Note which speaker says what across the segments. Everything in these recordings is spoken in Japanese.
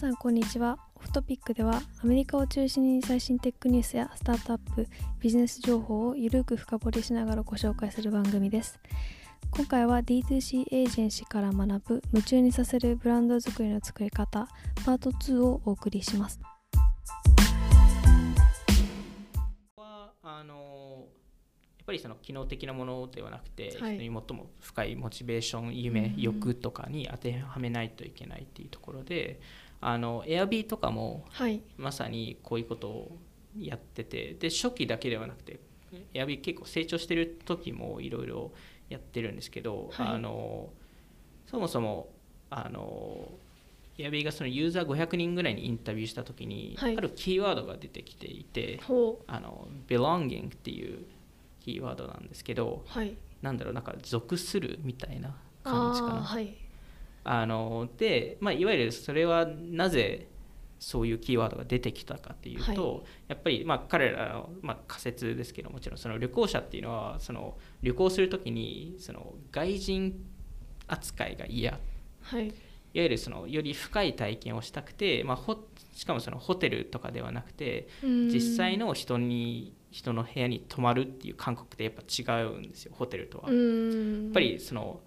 Speaker 1: さんこんにちは。オフトピックではアメリカを中心に最新テックニュースやスタートアップビジネス情報をゆるく深掘りしながらご紹介する番組です。今回は D2C エージェンシーから学ぶ夢中にさせるブランド作りの作り方パート2をお送りします。
Speaker 2: はあのやっぱりその機能的なものではなくて、
Speaker 1: はい。
Speaker 2: 最も深いモチベーション夢、
Speaker 1: うん。
Speaker 2: 欲とかに当てはめないといけないっていうところであの Airb とかも
Speaker 1: はい。
Speaker 2: まさにこういうことをやっててで初期だけではなくて Airb 結構成長してる時もいろいろやってるんですけど、
Speaker 1: はい。
Speaker 2: あのそもそもあの Airb がそのユーザー500人ぐらいにインタビューした時に、
Speaker 1: はい。
Speaker 2: あるキーワードが出てきていて
Speaker 1: ほ
Speaker 2: あの belonging っていうキーワードなんですけど
Speaker 1: うはい。
Speaker 2: なんだろうなんか属するみたいな感じかな。
Speaker 1: あ
Speaker 2: ので、まあ、いわゆるそれはなぜそういうキーワードが出てきたかっていうと、
Speaker 1: は
Speaker 2: やっぱり、まあ、彼らの、まあ、仮説ですけどもちろんその旅行者っていうのはその旅行する時にその外人扱いが嫌。
Speaker 1: はい。
Speaker 2: いわゆるそのより深い体験をしたくて、まあ、ほしかもそのホテルとかではなくて実際の人に人の部屋に泊まるっていう感覚ってやっぱ違うんですよホテルとは。やっぱりその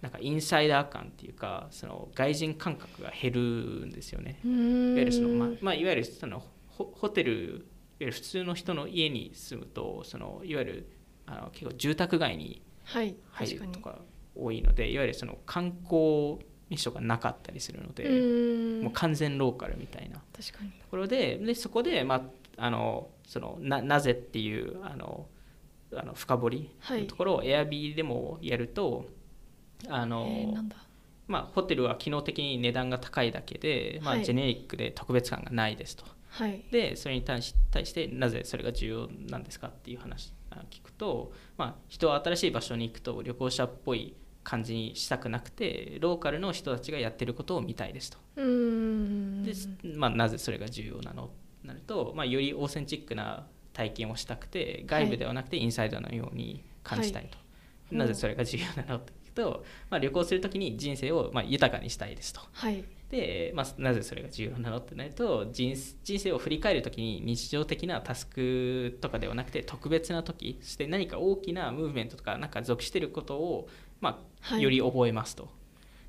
Speaker 2: なんかインサイダー感っていうかその外人感覚が減るんですよね。いわゆるそのままあいわゆるそのホホテルいわゆる普通の人の家に住むとそのいわゆるあの結構住宅街に
Speaker 1: はい
Speaker 2: 入るとか多いのでいわゆるその観光ミッションがなかったりするので、もう完全ローカルみたいな。ところででそこで、まあ、あのそのななぜっていうあのあの深掘り
Speaker 1: はい。
Speaker 2: のところを Airb でもやるとあの、まあ、ホテルは機能的に値段が高いだけで、まあ、
Speaker 1: はい
Speaker 2: ジェネリックで特別感がないですと。
Speaker 1: はい。
Speaker 2: でそれに対し対してなぜそれが重要なんですかっていう話あ聞くと、まあ、人は新しい場所に行くと旅行者っぽい感じにしたくなくてローカルの人たちがやってることを見たいですと。で、まあ、なぜそれが重要なの？となると、まあ、よりオーセンチックな体験をしたくて外部ではなくてインサイドのように感じたいと、
Speaker 1: い。
Speaker 2: なぜそれが重要なの？と、まあ、旅行するときに人生をまあ豊かにしたいですと
Speaker 1: はい
Speaker 2: で、まあ、なぜそれが重要なのってなると人人生を振り返るときに日常的なタスクとかではなくて特別な時そして何か大きなムーブメントとかなんか属していることを、まあ、
Speaker 1: はい
Speaker 2: より覚えますと。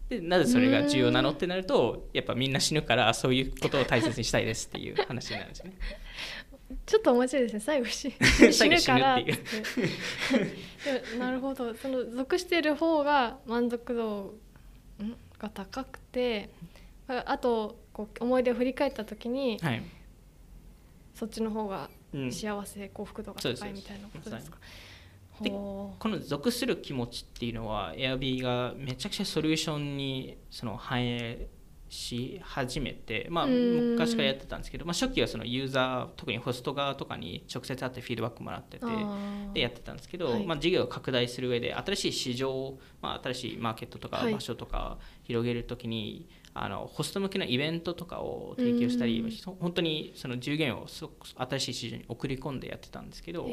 Speaker 2: でなぜそれが重要なのってなるとやっぱみんな死ぬからそういうことを大切にしたいですっていう話になるんですよね。
Speaker 1: ちょっと面白いですね。最後し 死ぬから。
Speaker 2: って
Speaker 1: なるほど。その属してる方が満足度ん？が高くてああとこう思い出を振り返った時に
Speaker 2: はい、
Speaker 1: そっちの方が
Speaker 2: うん、
Speaker 1: 幸せ幸福度が高いみたいなことですか？
Speaker 2: で
Speaker 1: ほ
Speaker 2: この属する気持ちっていうのは Airb がめちゃくちゃソリューションにその反映し始めて、まあ、
Speaker 1: うん。
Speaker 2: 昔からやってたんですけど、まあ、初期はそのユーザー特にホスト側とかに直接会ってフィードバックもらっててでやってたんですけど、
Speaker 1: はい。
Speaker 2: まあ、事業を拡大する上で新しい市場、まあ、新しいマーケットとか
Speaker 1: はい。
Speaker 2: 場所とか広げるときに、あのホスト向けのイベントとかを提供したり、
Speaker 1: うん。
Speaker 2: 本当にその従業員を新しい市場に送り込んでやってたんですけど、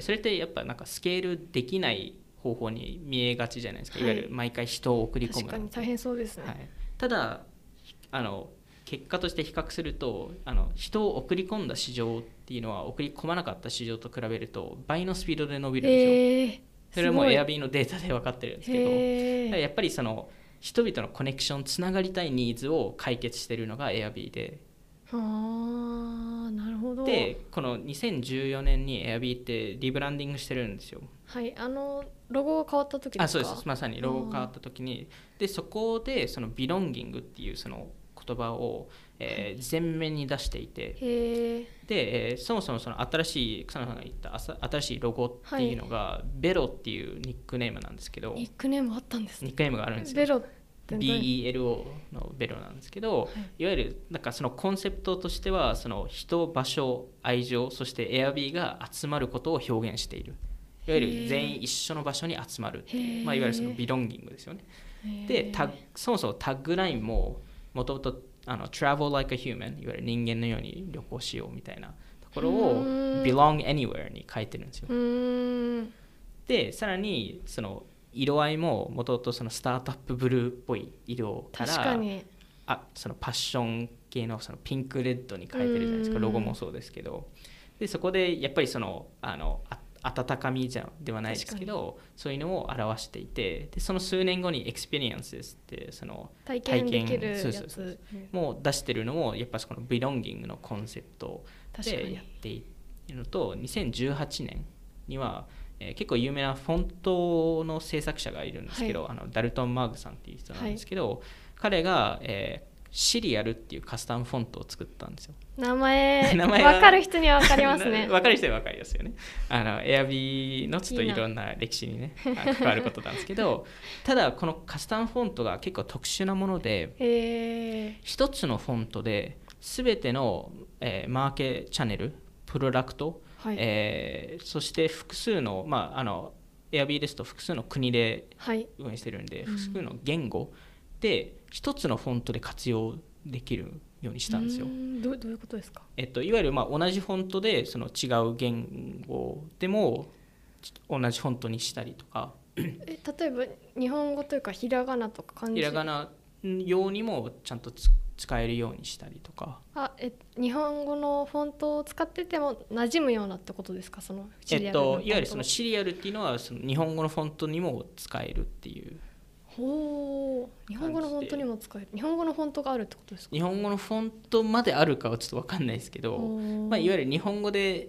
Speaker 2: それってやっぱなんかスケールできない方法に見えがちじゃないですか、
Speaker 1: はい。
Speaker 2: い、わゆる毎回人を送り込む
Speaker 1: 大変そうですね、
Speaker 2: はい、ただあの結果として比較するとあの人を送り込んだ市場っていうのは送り込まなかった市場と比べると倍のスピードで伸びるんですよ、
Speaker 1: へー。
Speaker 2: それはもう Airb のデータで分かってるんですけどやっぱりその人々のコネクションつながりたいニーズを解決してるのが Airb で。
Speaker 1: あーなるほど。
Speaker 2: でこの2014年に Airb ってリブランディングしてるんですよ。
Speaker 1: はいあのロゴが変わった時ですか？
Speaker 2: あそうです。まさにロゴが変わった時に。でそこでそのビロンギングっていうその言葉を、えー前面に出していてで、えーそもそもその新しい草野さんが言った新しいロゴっていうのが、ベロっていうニックネームなんですけど
Speaker 1: ニックネームあったんですね。
Speaker 2: ニックネームがあるんですよ。
Speaker 1: ベロ
Speaker 2: BELO のベロなんですけど、
Speaker 1: はい。
Speaker 2: い、わゆるなんかそのコンセプトとしてはその人場所愛情そして Airb が集まることを表現している。いわゆる全員一緒の場所に集まる、まあ、いわゆるそのビロンギングですよね。でそもそもタッグラインももともとあの Travel like a human いわゆる人間のように旅行しようみたいなところを belong anywhere に書いてるんですよ。でさらにその色合いももともとそのスタートアップブルーっぽい色からあそのパッション系のそのピンクレッドに変えてるじゃないですか。ロゴもそうですけど。でそこでやっぱりそのあの温かみじゃではないですけどそういうのを表していてでその数年後に Experience ってその
Speaker 1: 体験
Speaker 2: もう出してるのもやっぱその belonging のコンセプトでやっているのと2018年には、えー、結構有名なフォントの制作者がいるんですけど、はい、あのダルトン・マーグさんっていう人なんですけど、はい、彼が、えー、 Cereal っていうカスタムフォントを作ったんですよ。
Speaker 1: 名前 名前分かる人には分かりますね。
Speaker 2: 分かる人には分かりますよね。あのエアビーのちょっといろんな歴史にね関わることなんですけど ただこのカスタムフォントが結構特殊なもので一つのフォントで全ての、えー、マーケチャンネルプロダクト、はい、えー、そして複数の,、まあ、あのエアビーですと複数の国で運営してるんで、はい、複数の言語で一つのフォントで活用できるようにしたんですよ。
Speaker 1: どどういうことですか、
Speaker 2: えっと、いわゆるまあ同じフォントでその違う言語でも同じフォントにしたりとか。
Speaker 1: え例えば日本語というかひらがなとか漢字？
Speaker 2: ひらがな用にもちゃんと使えるようにしたりとか。
Speaker 1: あえ日本語のフォントを使ってても馴染むようなってことですか？その
Speaker 2: シリアルの、えっと、いわゆるそのシリアルっていうのはその日本語のフォントにも使えるっていう
Speaker 1: ほう日本語のフォントにも使える。日本語のフォントがあるってことですか？
Speaker 2: 日本語のフォントまであるかはちょっと分かんないですけど、まあ、いわゆる日本語で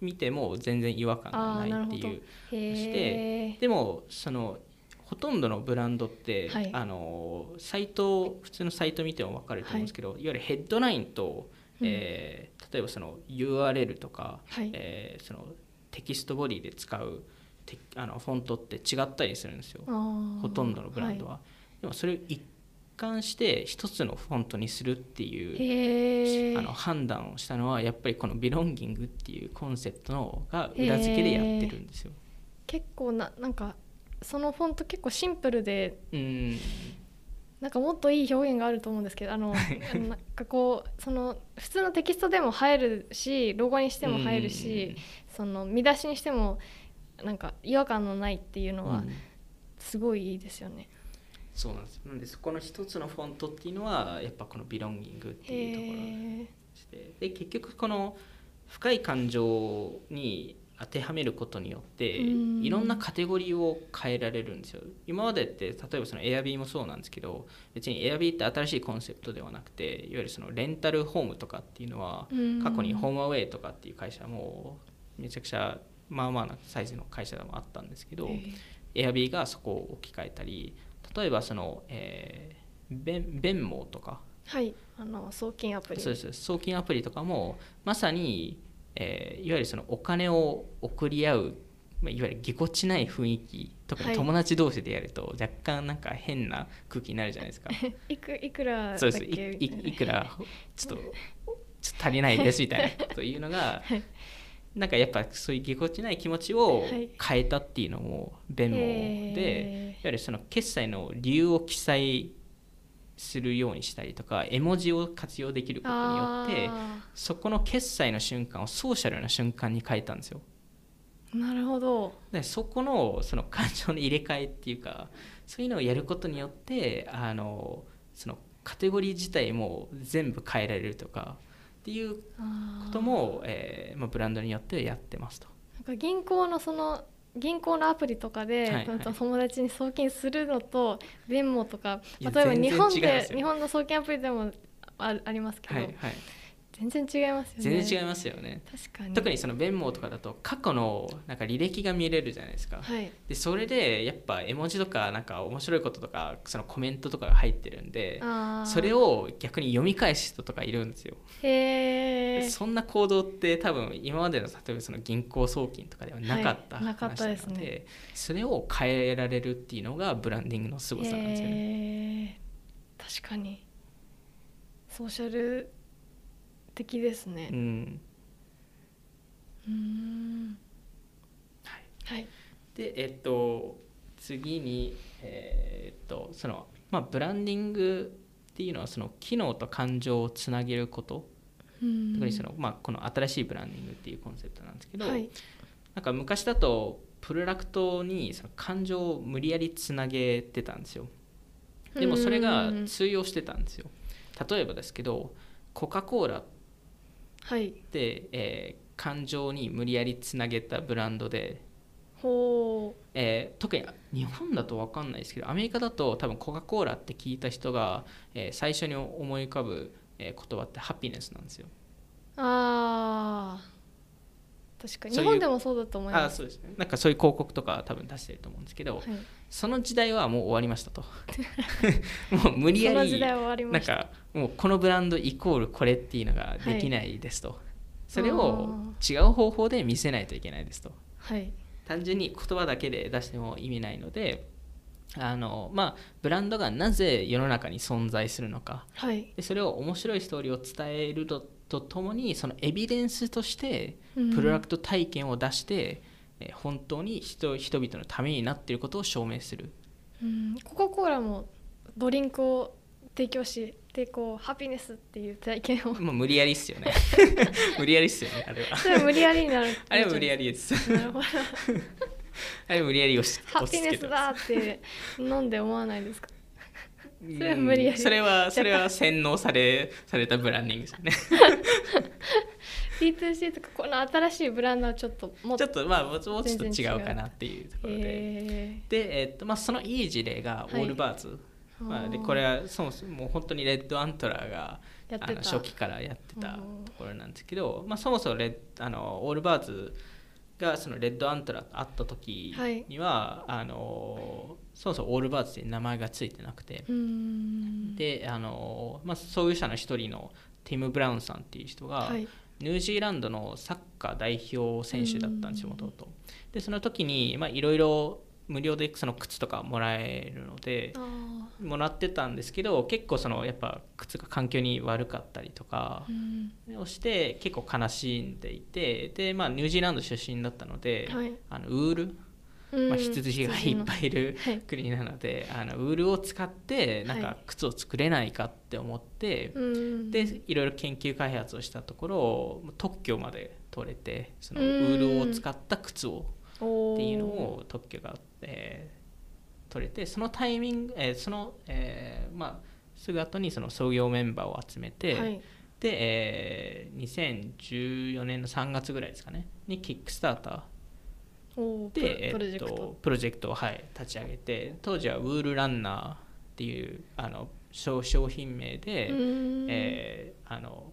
Speaker 2: 見ても全然違和感がないっていうしてでもそのほとんどのブランドって、はい、あのサイト普通のサイト見ても分かると思うんですけど、はい、いわゆるヘッドラインと、うん、えー、例えばその URL とか、はい、えー、そのテキストボディで使うあのフォントって違ったりするんですよ。ほとんどのブランドは、はい、でもそれを一貫して一つのフォントにするっていうあの判断をしたのはやっぱりこのビロンギングっていうコンセプトのが裏付けでやってるんですよ。
Speaker 1: 結構ななんかそのフォント結構シンプルでうん。なんかもっといい表現があると思うんですけどあのなんかこうその普通のテキストでも入るしロゴにしても入るしその見出しにしてもなんか違和感のないっていうのはすごいいいですよね。
Speaker 2: うん、そうなんです。なんでそこの一つのフォントっていうのはやっぱこのビロンギングっていうところでで結局この深い感情に当てはめることによっていろんなカテゴリーを変えられるんですよ。今までって例えばその Airb もそうなんですけど別に Airb って新しいコンセプトではなくていわゆるそのレンタルホームとかっていうのは過去にホームアウェイとかっていう会社もめちゃくちゃまあまあなサイズの会社でもあったんですけど、エアビーがそこを置き換えたり例えばその、えー、ベンモとか
Speaker 1: はいあの送金アプリ。
Speaker 2: そうです送金アプリとかもまさに、えー、いわゆるそのお金を送り合うまあ、いわゆるぎこちない雰囲気特に友達同士でやると若干なんか変な空気になるじゃないですか。
Speaker 1: いくいくら
Speaker 2: そうですいいくらちょっとちょっと足りないですみたいなというのが、はい、なんかやっぱそういうぎこちない気持ちを変えたっていうのも弁もで、いわゆるその決済の理由を記載するようにしたりとか絵文字を活用できることによってそこの決済の瞬間をソーシャルな瞬間に変えたんですよ。
Speaker 1: なるほど。
Speaker 2: でそこのその感情の入れ替えっていうかそういうのをやることによってあのそのカテゴリー自体も全部変えられるとかっていうことも、えーまあ、ブランドによってやってますと。
Speaker 1: なんか銀行のその銀行のアプリとかで、はいはい、友達に送金するのとベンモとか例えば日本で日本の送金アプリでもあありますけど、はいはい、全然違いますよね。
Speaker 2: 全然違いますよね。確かに。特にその弁網とかだと過去のなんか履歴が見れるじゃないですか、はい、でそれでやっぱ絵文字とかなんか面白いこととかそのコメントとかが入ってるんでそれを逆に読み返す人とかいるんですよ。へえそんな行動って多分今までの例えばその銀行送金とかではなかった話なので,、はいでね、それを変えられるっていうのがブランディングの凄さなんですよね。
Speaker 1: 確かに。ソーシャル的ですね。うん。
Speaker 2: うんはい。はい。でえっと次にえー、っとそのまあブランディングっていうのはその機能と感情をつなげること。特にそのまあこの新しいブランディングっていうコンセプトなんですけど、はい、なんか昔だとプロダクトにその感情を無理やりつなげてたんですよ。でもそれが通用してたんですよ。例えばですけどコカ・コーラっ
Speaker 1: はい。
Speaker 2: て、えー感情に無理やりつなげたブランドで、
Speaker 1: ほ
Speaker 2: えー特に日本だと分かんないですけどアメリカだと多分コカ・コーラって聞いた人が、えー最初に思い浮かぶ、えー言葉ってハピネスなんですよ。
Speaker 1: うあー確かに。日本でもそうだと思います。
Speaker 2: あそうですね。なんかそういう広告とか多分出してると思うんですけど、
Speaker 1: はい、
Speaker 2: その時代はもう終わりましたと。もう無理やりなんかもうこのブランドイコールこれっていうのができないですと、それを違う方法で見せないといけないですと。
Speaker 1: はい。
Speaker 2: 単純に言葉だけで出しても意味ないのであのまあブランドがなぜ世の中に存在するのか。
Speaker 1: はい。
Speaker 2: でそれを面白いストーリーを伝えるととともにそのエビデンスとして
Speaker 1: うん。
Speaker 2: プロダクト体験を出して、えー本当に人人々のためになっていることを証明する。
Speaker 1: うん。コカ・コーラもドリンクを提供してこうハピネスっていう体験を。
Speaker 2: もう無理やりっすよね。無理やりっすよねあれは。
Speaker 1: それ無理やりになる。
Speaker 2: あれは無理や
Speaker 1: り
Speaker 2: りです。
Speaker 1: なるほど。
Speaker 2: あれ無理やり押し
Speaker 1: ハピネスだって飲んで思わないですか？
Speaker 2: す
Speaker 1: それは無理やり。
Speaker 2: うん。それはそれは洗脳されされたブランディングですよね。
Speaker 1: D2C とかこの新しいブランドはちょっともっ
Speaker 2: ちょっとまあもうちょっと
Speaker 1: 違う
Speaker 2: かなっていうところで、
Speaker 1: え
Speaker 2: で、えっとまあ、そのいい事例がオ
Speaker 1: はい。
Speaker 2: ールバーズ、
Speaker 1: ー。
Speaker 2: まあ、でこれはそもそももう本当にレッドアントラーがあの初期からやってた
Speaker 1: うん。
Speaker 2: ところなんですけど、まあ、そもそもレッあのオールバーズがそのレッドアントラーと会った時には、あのそもそもオールバーズって名前がついてなくて、であの、まあ、創業者の一人のティム・ブラウンさんっていう人が、
Speaker 1: はい。
Speaker 2: ニュージーランドのサッカー代表選手だったんですよ
Speaker 1: うん
Speaker 2: もともとでその時にまあいろいろ無料でその靴とかもらえるのでもらってたんですけど結構そのやっぱ靴が環境に悪かったりとか
Speaker 1: うん。
Speaker 2: をして結構悲しんでいてでまあニュージーランド出身だったので、
Speaker 1: はい。
Speaker 2: あのウール
Speaker 1: うん
Speaker 2: まあ、羊がいっぱいいる
Speaker 1: はい。
Speaker 2: 国なので、あのウールを使ってなん
Speaker 1: はい。
Speaker 2: か靴を作れないかって思って、
Speaker 1: うん。
Speaker 2: でいろいろ研究開発をしたところ特許まで取れてそのウ
Speaker 1: うん。
Speaker 2: ールを使った靴をっていうのを特許が、えー取れてそのタイミング、えーその、えーまあ、すぐ後にその創業メンバーを集めて、
Speaker 1: はい。
Speaker 2: で、えー2014年の3月ぐらいですかねにキックスターターで、
Speaker 1: プロジェクト。
Speaker 2: えっと、プロジェクトを、はい、立ち上げて当時はウールランナーっていうあの商商品名で、
Speaker 1: うん。
Speaker 2: えーあの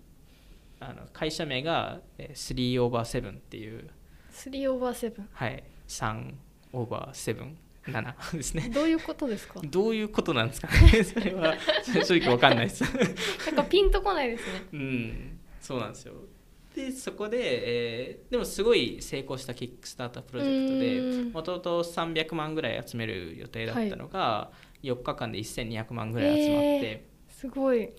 Speaker 2: あの会社名がえー3オーバー7っていう、
Speaker 1: 3オーバーセブン。
Speaker 2: はい、3オーバー77ですね。
Speaker 1: どういうことですか？
Speaker 2: どういうことなんですか？ね それは正直わかんないです。
Speaker 1: なんかピンとこないですね。
Speaker 2: うんそうなんですよでそこで、えーでもすごい成功したキックスタータープロジェクトで
Speaker 1: うん。
Speaker 2: もともと300万ぐらい集める予定だったのが、4日間で1200万ぐらい集まって、
Speaker 1: えすごい。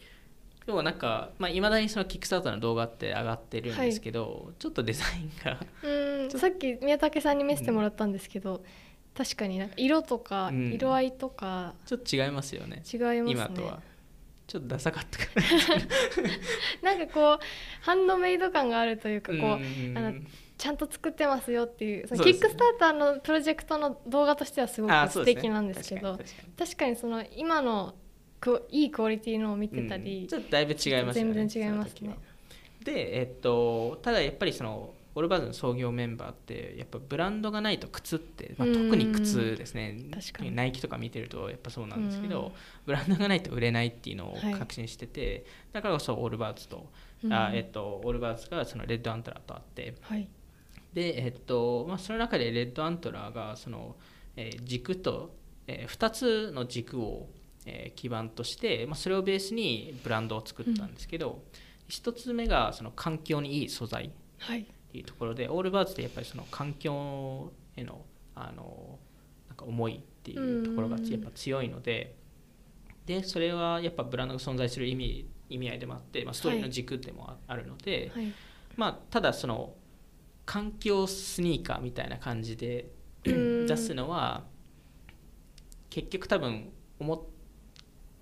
Speaker 2: でもなんかいまあ、未だにそのキックスターターの動画って上がってるんですけど、ちょっとデザインが
Speaker 1: うん。さっき宮武さんに見せてもらったんですけど、確かになんか色とか
Speaker 2: うん。
Speaker 1: 色合いとか
Speaker 2: ちょっと違いますよね。
Speaker 1: 違いますね、
Speaker 2: 今とはちょっとダサかったか
Speaker 1: なんかこうハンドメイド感があるというかこう、あのちゃんと作ってますよっていうそのキックスターターのプロジェクトの動画としてはすごく素敵なんですけど
Speaker 2: 確かに確かに。
Speaker 1: その今のクいいクオリティのを見てた
Speaker 2: うん。
Speaker 1: り、
Speaker 2: ちょっとだいぶ違いますよね。
Speaker 1: 全然違いますね。
Speaker 2: でえっとただやっぱりそのオルバーズの創業メンバーってやっぱブランドがないと靴って、まあ、
Speaker 1: うん。
Speaker 2: 特に靴ですね。
Speaker 1: 確かに。
Speaker 2: ナイキとか見てるとやっぱそうなんですけど、
Speaker 1: うん。
Speaker 2: ブランドがないと売れないっていうのを
Speaker 1: はい
Speaker 2: 確信してて、だからこそオールバーズと、
Speaker 1: うん。
Speaker 2: あえっと、オールバーズがそのレッドアントラーとあって
Speaker 1: はい。
Speaker 2: で、えっとまあ、その中でレッドアントラーがその、えー軸と、え2つの軸を、えー基盤として、まあ、それをベースにブランドを作ったんですけど、1つ目がその環境にいい素材。っ
Speaker 1: はい。
Speaker 2: ていうところでオールバーズってやっぱりその環境へのあのなんか思いっていうところがやっぱ強いのででそれはやっぱブランドが存在する意味意味合いでもあって、まあ、ストーリーの軸でもああるので、
Speaker 1: はい。
Speaker 2: まあ、ただその環境スニーカーみたいな感じで
Speaker 1: うん。
Speaker 2: 出すのは結局多分思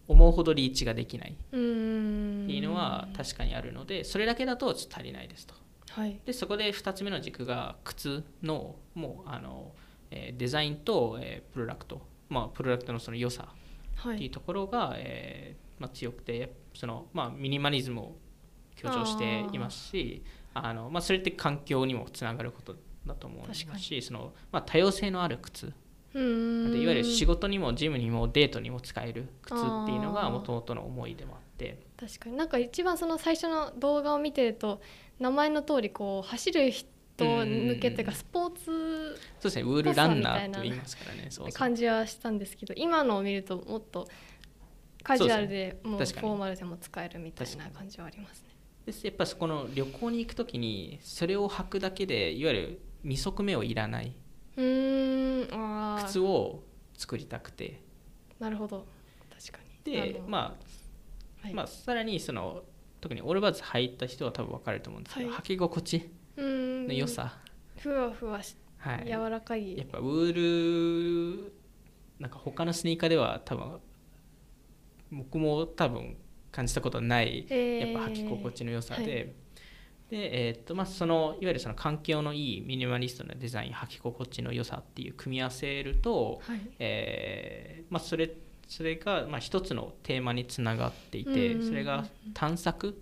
Speaker 2: 思うほどリーチができないっていうのは確かにあるのでそれだけだとちょっと足りないですと
Speaker 1: はい。
Speaker 2: でそこで2つ目の軸が靴のもうあの、えーデザインと、えープロダクト。まあプロダクトのその良さ。
Speaker 1: は
Speaker 2: っていう
Speaker 1: い
Speaker 2: ところが、えーまあ、強くてその、まあ、ミニマリズムを強調していますしあの、まあ、それって環境にもつながることだと思います
Speaker 1: 確か
Speaker 2: しその、まあ、多様性のある靴。でいわゆる仕事にもジムにもデートにも使える靴っていうのがもともとの思いでもあって。
Speaker 1: 確かに。なんか一番その最初の動画を見てると名前の通りこう走る人向けっていうか
Speaker 2: うん
Speaker 1: スポーツ
Speaker 2: そうですね。ウールランナーと言いますからね。そう。そう
Speaker 1: 感じはしたんですけど今のを見るともっとカジュアルでもうフォーマルでも使えるみたいな感じはありますね。
Speaker 2: ですやっぱそこの旅行に行く時にそれを履くだけでいわゆる2足目をいらない。靴を作りたくて。
Speaker 1: なるほど。確かに。
Speaker 2: でまあ、
Speaker 1: はい。
Speaker 2: まあさらにその特にオールバーズ履いた人は多分分かると思うんですけど、
Speaker 1: はい。
Speaker 2: 履き心地の良さ、
Speaker 1: ふわふわし
Speaker 2: はい、
Speaker 1: 柔らかい。
Speaker 2: やっぱウールなんか他のスニーカーでは多分僕も多分感じたことない
Speaker 1: えー。
Speaker 2: やっぱ履き心地の良さで、でえーっとまあ、そのいわゆるその環境のいいミニマリストなデザイン履き心地の良さっていう組み合わせると、
Speaker 1: はい。
Speaker 2: えーまあ、それそれがまあ一つのテーマにつながっていて、
Speaker 1: うんうんうん。
Speaker 2: それが探索？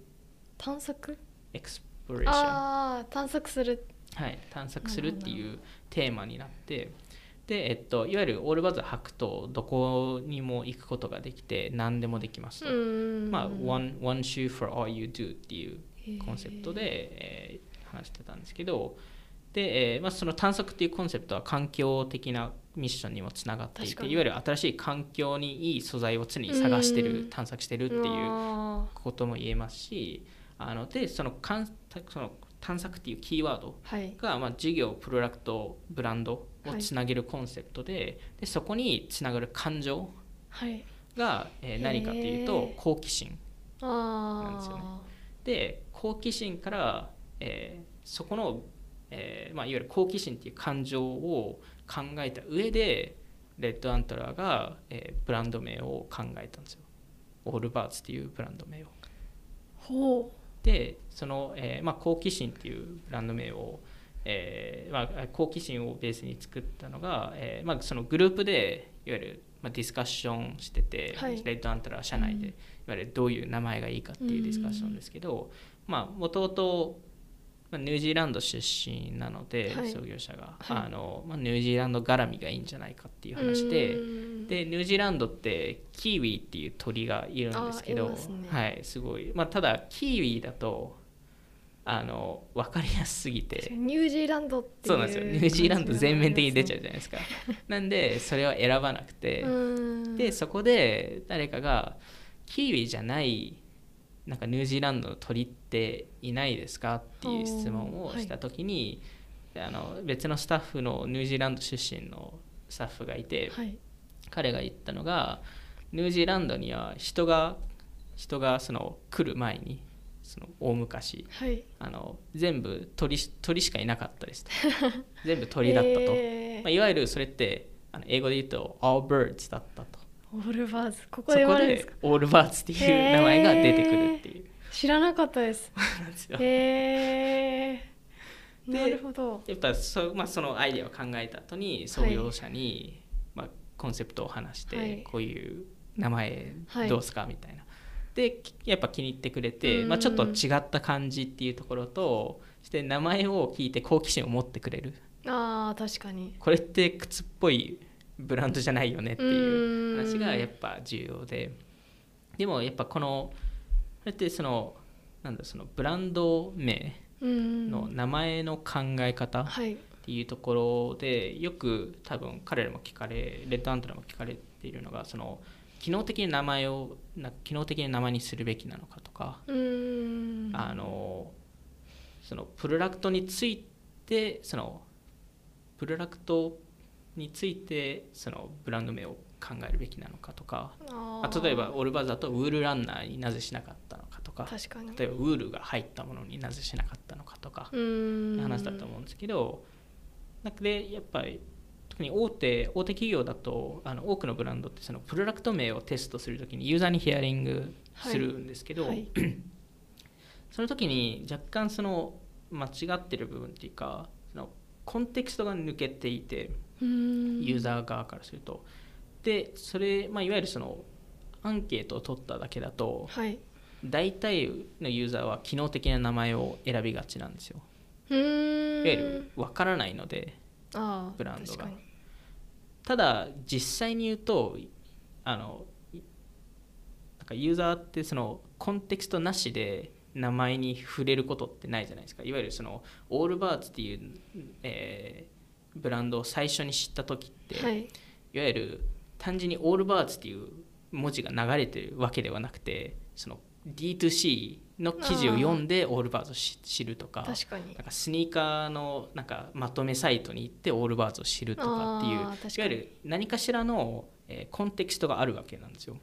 Speaker 1: 探索？
Speaker 2: エクスプレッション
Speaker 1: ああ探索する。
Speaker 2: はい、探索するっていうテーマになってで、えっと、いわゆるオールバズ履くとどこにも行くことができて何でもできますと、まあ、one, one shoe for all you do っていうコンセプトで、えー話してたんですけどで、えーまあ、その探索っていうコンセプトは環境的なミッションにもつながっていていわゆる新しい環境にいい素材を常に探して
Speaker 1: うん
Speaker 2: る探索してるっていう
Speaker 1: あ
Speaker 2: ことも言えますしあのでそのかんその探索っていうキーワード
Speaker 1: ーはい。
Speaker 2: が、まあ、事業プロダクトブランドをつなげるコンセプトで,、でそこにつながる感情
Speaker 1: はい。
Speaker 2: が、えー何かというと好奇心
Speaker 1: あ
Speaker 2: なんですよね。で好奇心から、えーそこの、えーまあ、いわゆる好奇心っていう感情を考えた上でレッドアントラーが、えーブランド名を考えたんですよ。オールバーツっていうブランド名を。
Speaker 1: ほ
Speaker 2: でその、えーまあ、好奇心っていうブランド名を、えーまあ、好奇心をベースに作ったのが、えーまあ、そのグループでいわゆる、まあ、ディスカッションしてて、
Speaker 1: はい。
Speaker 2: レッドアントラー社内で、
Speaker 1: うん。
Speaker 2: いわゆるどういう名前がいいかっていうディスカッションですけどもともとニュージーランド出身なので、
Speaker 1: はい。
Speaker 2: 創業者が、
Speaker 1: はい。
Speaker 2: あのまあ、ニュージーランド絡みがいいんじゃないかっていう話で。
Speaker 1: で
Speaker 2: でニュージーランドってキーウィっていう鳥がいるんですけど
Speaker 1: ね。
Speaker 2: はいすごい、まあ、ただキーウィだとあの分かりやすすぎて。
Speaker 1: ニュージーランドっていう。
Speaker 2: そうなんですよ。ニュージーランド全面的に出ちゃうじゃないですか。なんでそれは選ばなくて、
Speaker 1: うん。
Speaker 2: でそこで誰かがキーウィじゃないなんかニュージーランドの鳥っていないですかっていう質問をした時に、あの別のスタッフのニュージーランド出身のスタッフがいて、
Speaker 1: はい。
Speaker 2: 彼が言ったのがニュージーランドには人が人がその来る前にその大昔
Speaker 1: はい。
Speaker 2: あの全部鳥し鳥しかいなかったですと。全部鳥だったと、
Speaker 1: えー。
Speaker 2: まあ、いわゆるそれってあの英語で言うと all birds だったと
Speaker 1: オールバーズ。ここで言われるんです
Speaker 2: で
Speaker 1: か
Speaker 2: all birds っていう名前が出てくるっていう、
Speaker 1: 知らなかったです。へえ
Speaker 2: で
Speaker 1: なるほど。
Speaker 2: やっぱそ,、まあ、そのアイデアを考えた後に創業者に、まあ、コンセプトを話して、
Speaker 1: はい。
Speaker 2: こういう名前
Speaker 1: はい。
Speaker 2: どうすかみたいな。できやっぱ気に入ってくれて、まあ、ちょっと違った感じっていうところとそして名前を聞いて好奇心を持ってくれる。
Speaker 1: あー確かに。
Speaker 2: これって靴っぽいブランドじゃないよねっていう話がやっぱ重要ででもやっぱこのこれってそのなんだそのブランド名
Speaker 1: うん。
Speaker 2: の名前の考え方、
Speaker 1: はい。
Speaker 2: っていうところでよく多分彼らも聞かれレッドアントラも聞かれているのがその機能的に名前をな機能的に名前にするべきなのかとか、あのそのプロダクトについてそのプロダクトについてそのブランド名を考えるべきなのかとか
Speaker 1: あ
Speaker 2: あ例えばオールバーズだとウールランナーになぜしなかったのかとか
Speaker 1: 確かに。
Speaker 2: 例えばウールが入ったものになぜしなかったのかとか話だと思うんですけど、なんかでやっぱり特に大手大手企業だとあの多くのブランドってそのプロダクト名をテストするときにユーザーにヒアリングするんですけど、
Speaker 1: はい。
Speaker 2: その時に若干その間違ってる部分っていうかそのコンテクストが抜けていて
Speaker 1: う
Speaker 2: ユーザー側からすると。でそれ、まあ、いわゆるそのアンケートを取っただけだと
Speaker 1: はい。
Speaker 2: 大体のユーザーは機能的な名前を選びがちなんですよ。いわゆる分からないのでブランドが。ただ実際に言うとあのいなんかユーザーってそのコンテクストなしで名前に触れることってないじゃないですか。いわゆるそのオールバーツっていう、えーブランドを最初に知った時って、
Speaker 1: はい。
Speaker 2: いわゆる単純にオールバーツっていう文字が流れてるわけではなくてその D2C の記事を読んでオールバーツを知知るとか
Speaker 1: 確かに。
Speaker 2: なんかスニーカーのなんかまとめサイトに行ってオールバーツを知るとかっていういわゆる何かしらの、えーコンテキストがあるわけなんですよ。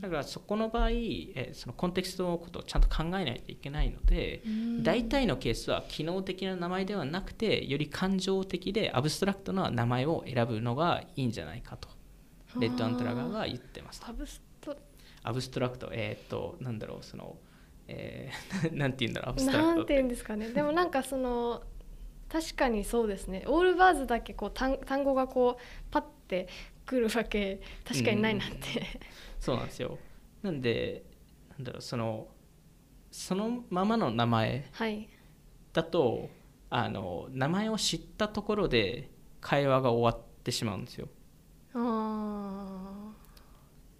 Speaker 2: だからそこの場合、えーそのコンテキストのことをちゃんと考えないといけないので大体のケースは機能的な名前ではなくてより感情的でアブストラクトな名前を選ぶのがいいんじゃないかとレッドアントラガーが言ってます
Speaker 1: サブスト
Speaker 2: アブストラクトえっ、となんだろうそのえー なんて言うんだろうアブストラクト
Speaker 1: なんて言うんですかね。でもなんかその確かにそうですね。オールバーズだけこう単単語がこうパッてくるわけ確かにないなって、
Speaker 2: そうなんですよ。なんでなんだろうそのそのままの名前
Speaker 1: はい。
Speaker 2: だとあの名前を知ったところで会話が終わってしまうんですよ。
Speaker 1: あ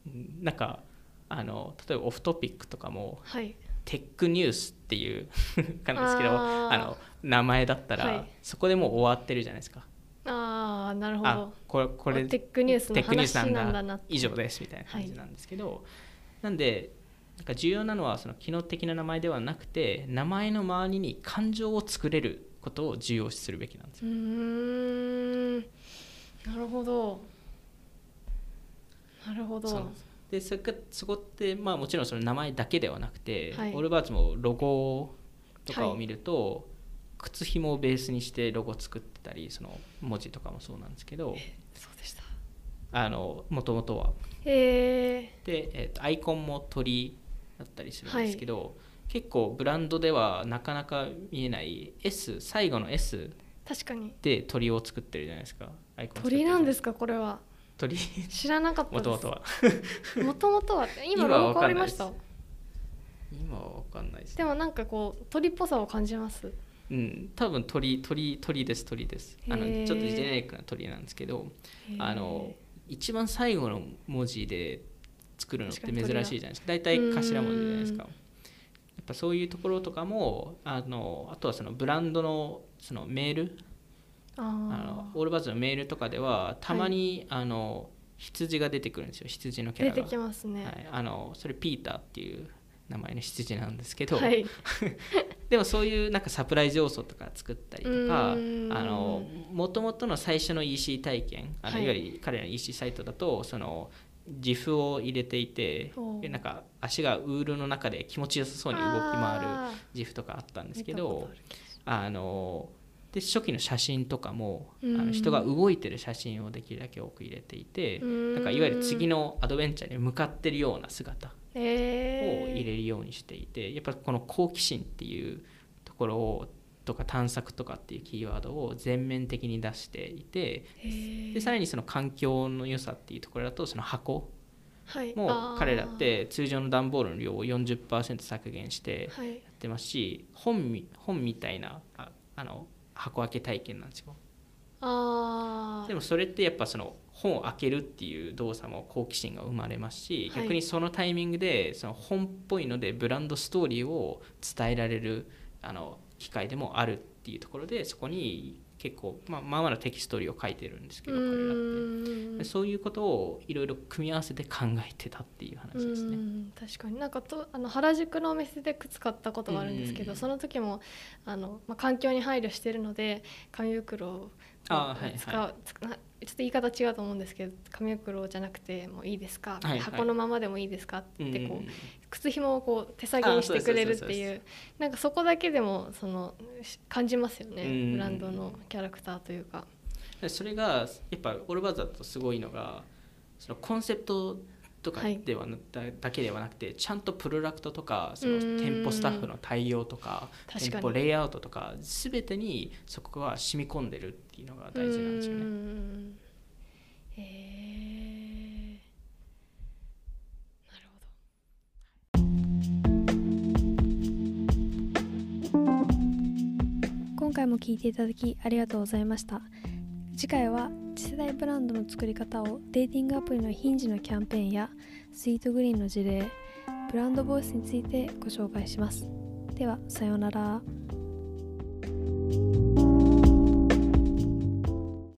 Speaker 2: うんなんかあの例えばオフトピックとかも
Speaker 1: ーはい
Speaker 2: テックニュースっていう 感じですけど
Speaker 1: あ
Speaker 2: の名前だったら、
Speaker 1: はい。
Speaker 2: そこでもう終わってるじゃないですか。
Speaker 1: ああなるほ
Speaker 2: あ
Speaker 1: ど
Speaker 2: これこれ
Speaker 1: テックニュースの
Speaker 2: テックニュース
Speaker 1: 話
Speaker 2: な
Speaker 1: んんだ
Speaker 2: 以上ですみたいな感じなんですけど、なんでなんか重要なのはその機能的な名前ではなくて名前の周りに感情を作れることを重要視するべきなんですよ。
Speaker 1: うーん。なるほど。なるほど
Speaker 2: でそこそこって、まあ、もちろんその名前だけではなくて、
Speaker 1: はい。
Speaker 2: オールバーツもロゴとかを見ると、靴ひもをベースにしてロゴ作ってたりその文字とかもそうなんですけど
Speaker 1: そうでした。
Speaker 2: あのもともとは。
Speaker 1: へえ
Speaker 2: で、えーとアイコンも鳥だったりするんですけど、結構ブランドではなかなか見えない S 最後の S
Speaker 1: 確かに。
Speaker 2: で鳥を作ってるじゃないですか。アイコン
Speaker 1: 鳥なんですかこれは
Speaker 2: 鳥。
Speaker 1: 知らなかった
Speaker 2: もともとは。
Speaker 1: もともとは今ロゴ変わりました？
Speaker 2: 今は分かんないです。
Speaker 1: でもなんかこう鳥っぽさを感じます？
Speaker 2: うん、多分鳥鳥鳥です鳥です。あのちょっとジェネリックな鳥なんですけどあの一番最後の文字で作るのって珍しいじゃないですか。大体頭文字じゃないですか。
Speaker 1: うん
Speaker 2: やっぱそういうところとかもあのあとはそのブランドのそのメールあの
Speaker 1: あ
Speaker 2: オールバズのメールとかではたまに、あの羊が出てくるんですよ羊のキャラが。
Speaker 1: 出てきますね。
Speaker 2: はい、あのそれピーターっていう名前の羊なんですけど、
Speaker 1: はい。
Speaker 2: でもそういうなんかサプライズ要素とか作ったりとかあの元々の最初の EC 体験あの、
Speaker 1: はい
Speaker 2: い、わゆる彼らの EC サイトだとその自負を入れていてなんか足がウールの中で気持ちよさそうに動き回る
Speaker 1: あ
Speaker 2: 自負とかあったんです
Speaker 1: ー
Speaker 2: けど
Speaker 1: あ
Speaker 2: ので初期の写真とかもあ
Speaker 1: うん。
Speaker 2: の人が動いてる写真をできるだけ多く入れていて
Speaker 1: うん。
Speaker 2: なんかいわゆる次のアドベンチャーに向かってるような姿
Speaker 1: えー
Speaker 2: を入れるようにしていてやっぱこの好奇心っていうところをとか探索とかっていうキーワードを全面的に出していてでさらにその環境の良さっていうところだとその箱
Speaker 1: はい。
Speaker 2: も彼らって通常の段ボールの量を40%削減して
Speaker 1: はい。
Speaker 2: やってますし本み本みたいなああの箱開け体験なんですよ。
Speaker 1: あー。
Speaker 2: でもそれってやっぱその本を開けるっていう動作も好奇心が生まれますし
Speaker 1: はい。
Speaker 2: 逆にそのタイミングでその本っぽいのでブランドストーリーを伝えられるあの機会でもあるっていうところでそこに結構まあまあまあのテキストリーを書いてるんですけ
Speaker 1: う
Speaker 2: ど彼ら。ってそういうことをいろいろ組み合わせて考えてたっていう話ですね。
Speaker 1: うん確かに。なんかとあの原宿のお店で靴買ったことがあるんですけど、
Speaker 2: うん。
Speaker 1: その時もあの、まあ、環境に配慮してるので紙袋を
Speaker 2: あーはい
Speaker 1: 使う、
Speaker 2: は
Speaker 1: つなちょっと言い方違うと思うんですけど紙袋じゃなくてもういいですか、
Speaker 2: はいはい。
Speaker 1: 箱のままでもいいですか？ってこう、
Speaker 2: うん
Speaker 1: 靴紐をこう手作業にしてくれるっていうなんかそこだけでもそのし感じますよね、
Speaker 2: うん
Speaker 1: ブランドのキャラクターというか。
Speaker 2: でそれがやっぱオールバザーだとすごいのがそのコンセプトとかでは、だだけではなくてちゃんとプロダクトとかその店舗スタッフの対応とか店舗レイアウトとか全てにそこが染み込んでるっていうのが大事なんですよね。
Speaker 1: へえ、なるほど。
Speaker 3: 今回も聞いていただきありがとうございました。次回は次世代ブランドの作り方をデーティングアプリのヒンジのキャンペーンやスイートグリーンの事例ブランドボイスについてご紹介します。ではさようなら。